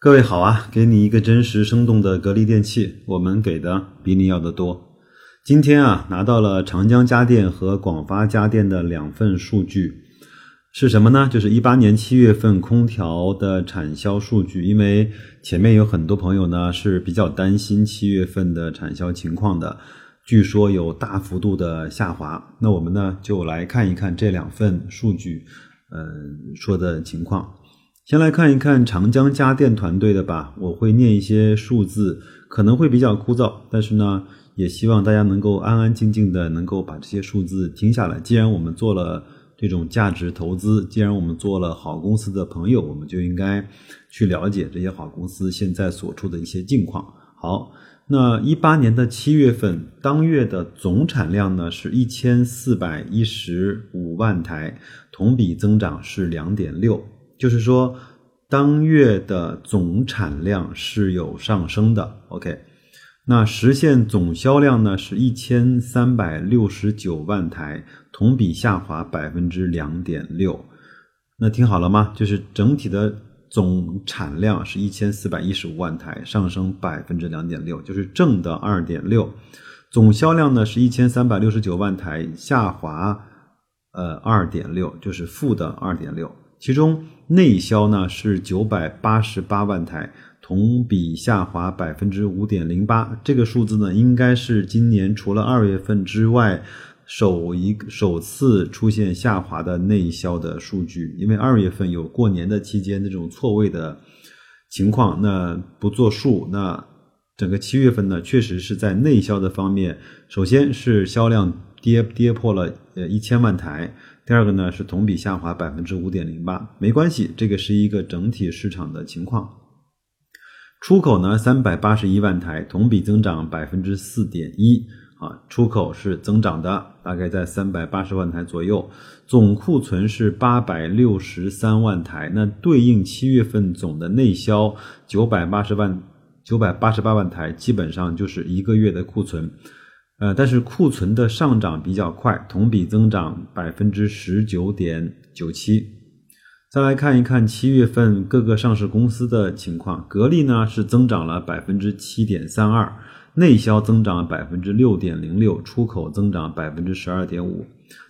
各位好啊，给你一个真实生动的格力电器，我们给的比你要的多。今天啊，拿到了长江家电和广发家电的两份数据，是什么呢？就是一八年七月份空调的产销数据。因为前面有很多朋友呢是比较担心七月份的产销情况的，据说有大幅度的下滑。那我们呢就来看一看这两份数据，嗯，说的情况。先来看一看长江家电团队的吧，我会念一些数字，可能会比较枯燥，但是呢，也希望大家能够安安静静的能够把这些数字听下来。既然我们做了这种价值投资，既然我们做了好公司的朋友，我们就应该去了解这些好公司现在所处的一些境况。好，那一八年的七月份当月的总产量呢是一千四百一十五万台，同比增长是两点六。就是说，当月的总产量是有上升的。OK，那实现总销量呢是一千三百六十九万台，同比下滑百分之两点六。那听好了吗？就是整体的总产量是一千四百一十五万台，上升百分之两点六，就是正的二点六。总销量呢是一千三百六十九万台，下滑呃二点六，就是负的二点六。其中内销呢是九百八十八万台，同比下滑百分之五点零八。这个数字呢，应该是今年除了二月份之外首一首次出现下滑的内销的数据。因为二月份有过年的期间那种错位的情况，那不作数。那整个七月份呢，确实是在内销的方面，首先是销量跌跌破了呃一千万台。第二个呢是同比下滑百分之五点零八，没关系，这个是一个整体市场的情况。出口呢三百八十一万台，同比增长百分之四点一啊，出口是增长的，大概在三百八十万台左右。总库存是八百六十三万台，那对应七月份总的内销九百八十万九百八十八万台，基本上就是一个月的库存。呃，但是库存的上涨比较快，同比增长百分之十九点九七。再来看一看七月份各个上市公司的情况，格力呢是增长了百分之七点三二，内销增长百分之六点零六，出口增长百分之十二点五。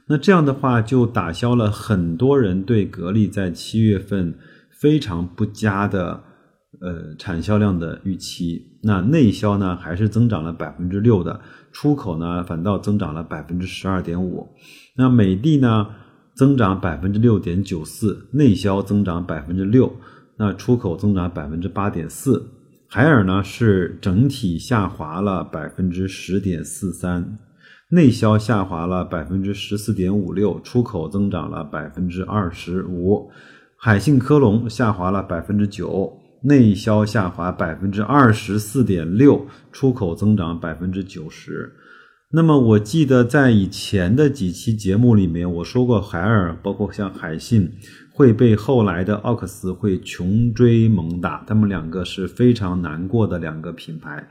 那这样的话，就打消了很多人对格力在七月份非常不佳的呃产销量的预期。那内销呢还是增长了百分之六的。出口呢，反倒增长了百分之十二点五。那美的呢，增长百分之六点九四，内销增长百分之六，那出口增长百分之八点四。海尔呢是整体下滑了百分之十点四三，内销下滑了百分之十四点五六，出口增长了百分之二十五。海信科龙下滑了百分之九。内销下滑百分之二十四点六，出口增长百分之九十。那么我记得在以前的几期节目里面，我说过海尔，包括像海信会被后来的奥克斯会穷追猛打，他们两个是非常难过的两个品牌。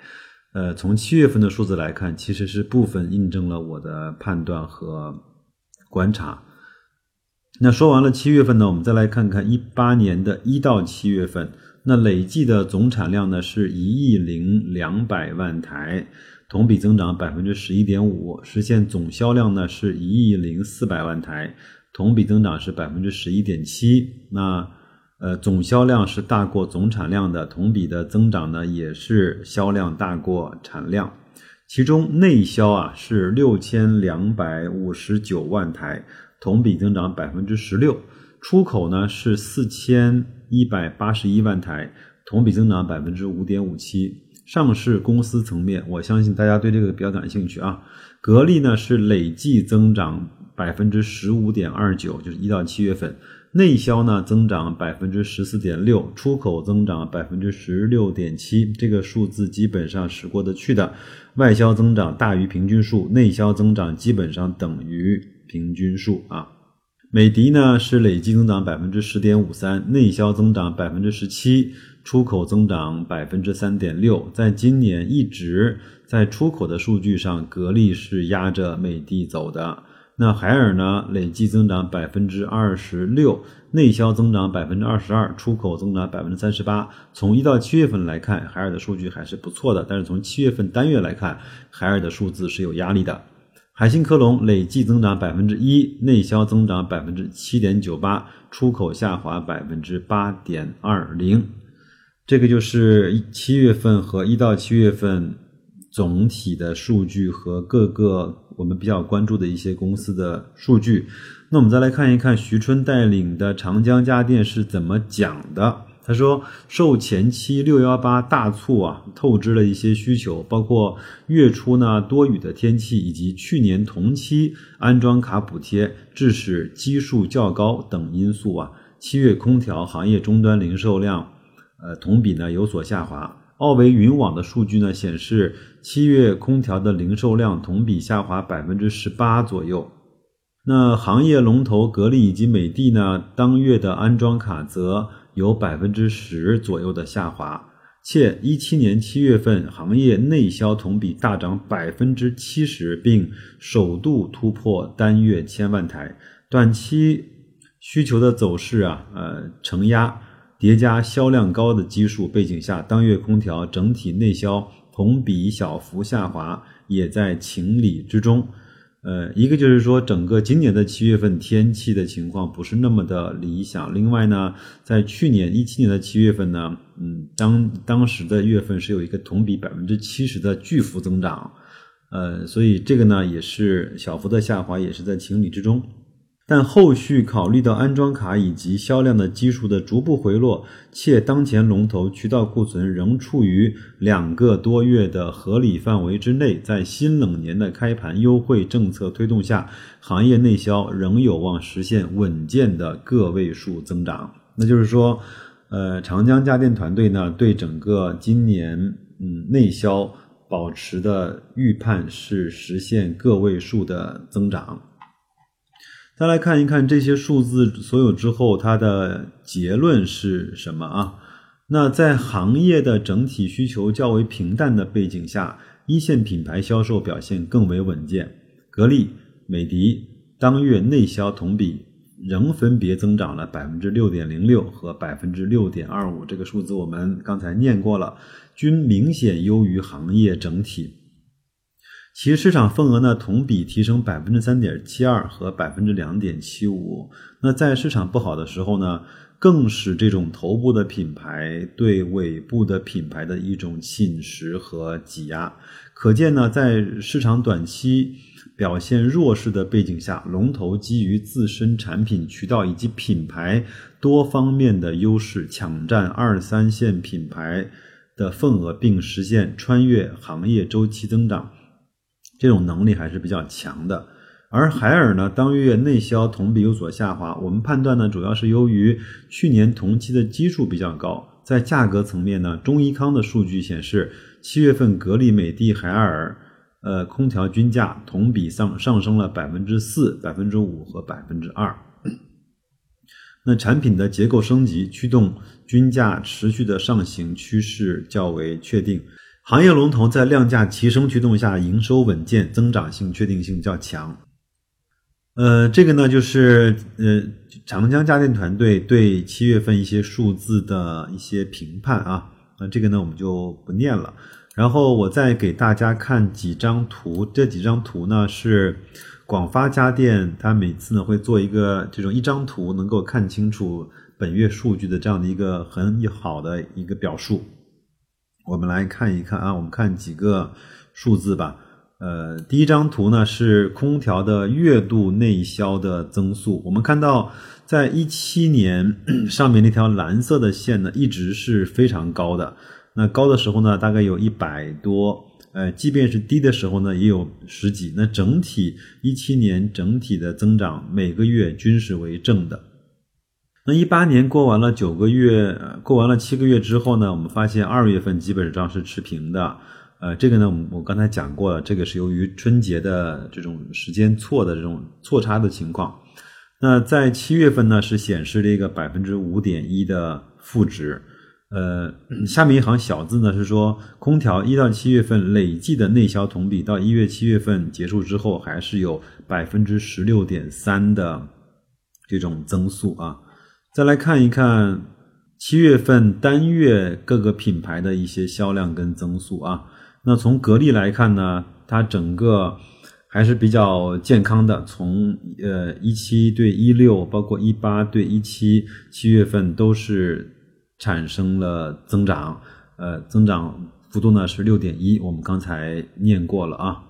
呃，从七月份的数字来看，其实是部分印证了我的判断和观察。那说完了七月份呢，我们再来看看一八年的一到七月份。那累计的总产量呢是一亿零两百万台，同比增长百分之十一点五，实现总销量呢是一亿零四百万台，同比增长是百分之十一点七。那呃总销量是大过总产量的，同比的增长呢也是销量大过产量。其中内销啊是六千两百五十九万台，同比增长百分之十六。出口呢是四千一百八十一万台，同比增长百分之五点五七。上市公司层面，我相信大家对这个比较感兴趣啊。格力呢是累计增长百分之十五点二九，就是一到七月份。内销呢增长百分之十四点六，出口增长百分之十六点七。这个数字基本上是过得去的。外销增长大于平均数，内销增长基本上等于平均数啊。美的呢是累计增长百分之十点五三，内销增长百分之十七，出口增长百分之三点六。在今年一直在出口的数据上，格力是压着美的走的。那海尔呢，累计增长百分之二十六，内销增长百分之二十二，出口增长百分之三十八。从一到七月份来看，海尔的数据还是不错的。但是从七月份单月来看，海尔的数字是有压力的。海信科龙累计增长百分之一，内销增长百分之七点九八，出口下滑百分之八点二零。这个就是七月份和一到七月份总体的数据和各个。我们比较关注的一些公司的数据，那我们再来看一看徐春带领的长江家电是怎么讲的。他说，受前期六幺八大促啊透支了一些需求，包括月初呢多雨的天气，以及去年同期安装卡补贴致使基数较高等因素啊，七月空调行业终端零售量，呃同比呢有所下滑。奥维云网的数据呢显示，七月空调的零售量同比下滑百分之十八左右。那行业龙头格力以及美的呢，当月的安装卡则有百分之十左右的下滑。且一七年七月份行业内销同比大涨百分之七十，并首度突破单月千万台。短期需求的走势啊，呃，承压。叠加销量高的基数背景下，当月空调整体内销同比小幅下滑，也在情理之中。呃，一个就是说，整个今年的七月份天气的情况不是那么的理想。另外呢，在去年一七年的七月份呢，嗯，当当时的月份是有一个同比百分之七十的巨幅增长，呃，所以这个呢也是小幅的下滑，也是在情理之中。但后续考虑到安装卡以及销量的基数的逐步回落，且当前龙头渠道库存仍处于两个多月的合理范围之内，在新冷年的开盘优惠政策推动下，行业内销仍有望实现稳健的个位数增长。那就是说，呃，长江家电团队呢对整个今年嗯内销保持的预判是实现个位数的增长。再来看一看这些数字所有之后，它的结论是什么啊？那在行业的整体需求较为平淡的背景下，一线品牌销售表现更为稳健。格力、美的当月内销同比仍分别增长了百分之六点零六和百分之六点二五，这个数字我们刚才念过了，均明显优于行业整体。其市场份额呢，同比提升百分之三点七二和百分之两点七五。那在市场不好的时候呢，更是这种头部的品牌对尾部的品牌的一种侵蚀和挤压。可见呢，在市场短期表现弱势的背景下，龙头基于自身产品渠道以及品牌多方面的优势，抢占二三线品牌的份额，并实现穿越行业周期增长。这种能力还是比较强的，而海尔呢，当月内销同比有所下滑。我们判断呢，主要是由于去年同期的基数比较高。在价格层面呢，中医康的数据显示，七月份格力、美的、海尔，呃，空调均价同比上上升了百分之四、百分之五和百分之二。那产品的结构升级驱动均价持续的上行趋势较为确定。行业龙头在量价齐升驱动下，营收稳健，增长性确定性较强。呃，这个呢，就是呃长江家电团队对七月份一些数字的一些评判啊。那这个呢，我们就不念了。然后我再给大家看几张图，这几张图呢是广发家电，它每次呢会做一个这种一张图能够看清楚本月数据的这样的一个很好的一个表述。我们来看一看啊，我们看几个数字吧。呃，第一张图呢是空调的月度内销的增速。我们看到，在一七年 上面那条蓝色的线呢，一直是非常高的。那高的时候呢，大概有一百多。呃，即便是低的时候呢，也有十几。那整体一七年整体的增长，每个月均是为正的。那一八年过完了九个月，过完了七个月之后呢，我们发现二月份基本上是持平的。呃，这个呢，我刚才讲过了，这个是由于春节的这种时间错的这种错差的情况。那在七月份呢，是显示了一个百分之五点一的负值。呃，下面一行小字呢是说，空调一到七月份累计的内销同比到一月七月份结束之后，还是有百分之十六点三的这种增速啊。再来看一看七月份单月各个品牌的一些销量跟增速啊。那从格力来看呢，它整个还是比较健康的。从呃一七对一六，包括一八对一七，七月份都是产生了增长，呃，增长幅度呢是六点一，我们刚才念过了啊。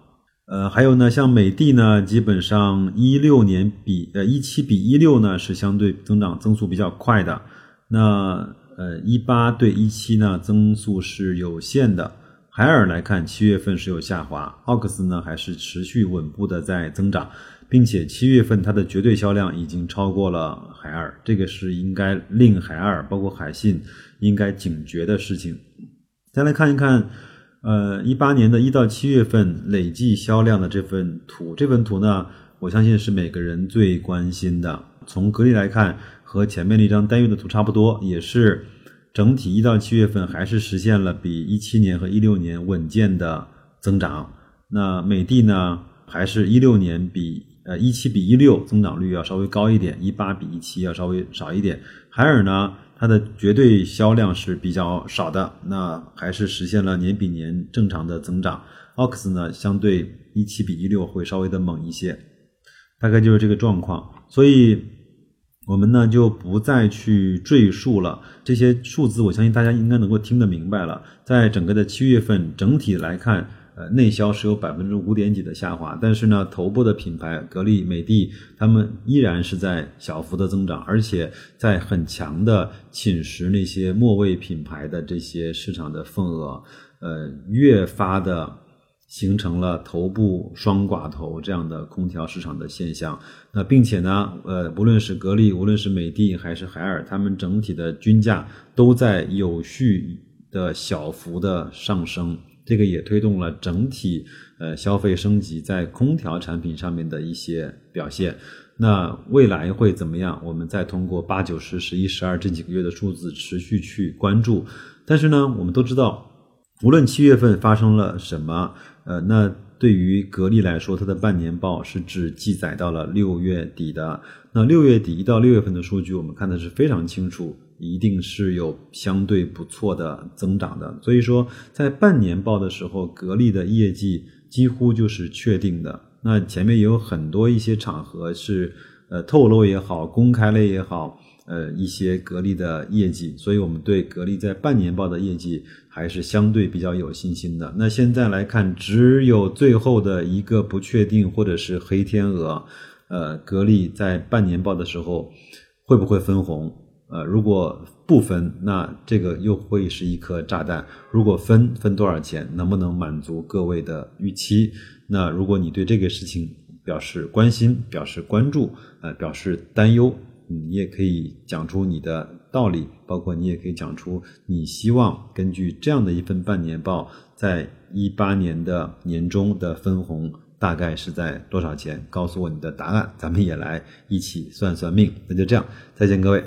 呃，还有呢，像美的呢，基本上一六年比呃一七比一六呢是相对增长增速比较快的。那呃一八对一七呢增速是有限的。海尔来看，七月份是有下滑，奥克斯呢还是持续稳步的在增长，并且七月份它的绝对销量已经超过了海尔，这个是应该令海尔包括海信应该警觉的事情。再来看一看，呃，一八年的一到七月份累计销量的这份图，这份图呢，我相信是每个人最关心的。从格力来看，和前面那张单月的图差不多，也是。整体一到七月份还是实现了比一七年和一六年稳健的增长。那美的呢，还是一六年比呃一七比一六增长率要稍微高一点，一八比一七要稍微少一点。海尔呢，它的绝对销量是比较少的，那还是实现了年比年正常的增长。Ox 呢，相对一七比一六会稍微的猛一些，大概就是这个状况。所以。我们呢就不再去赘述了，这些数字我相信大家应该能够听得明白了。在整个的七月份整体来看，呃，内销是有百分之五点几的下滑，但是呢，头部的品牌格力、美的，他们依然是在小幅的增长，而且在很强的侵蚀那些末位品牌的这些市场的份额，呃，越发的。形成了头部双寡头这样的空调市场的现象，那并且呢，呃，无论是格力，无论是美的还是海尔，他们整体的均价都在有序的小幅的上升，这个也推动了整体呃消费升级在空调产品上面的一些表现。那未来会怎么样？我们再通过八九十、十一、十二这几个月的数字持续去关注。但是呢，我们都知道，无论七月份发生了什么。呃，那对于格力来说，它的半年报是只记载到了六月底的。那六月底一到六月份的数据，我们看的是非常清楚，一定是有相对不错的增长的。所以说，在半年报的时候，格力的业绩几乎就是确定的。那前面也有很多一些场合是，呃，透露也好，公开了也好。呃，一些格力的业绩，所以我们对格力在半年报的业绩还是相对比较有信心的。那现在来看，只有最后的一个不确定或者是黑天鹅，呃，格力在半年报的时候会不会分红？呃，如果不分，那这个又会是一颗炸弹。如果分，分多少钱？能不能满足各位的预期？那如果你对这个事情表示关心、表示关注、呃，表示担忧。你也可以讲出你的道理，包括你也可以讲出你希望根据这样的一份半年报，在一八年的年终的分红大概是在多少钱？告诉我你的答案，咱们也来一起算算命。那就这样，再见各位。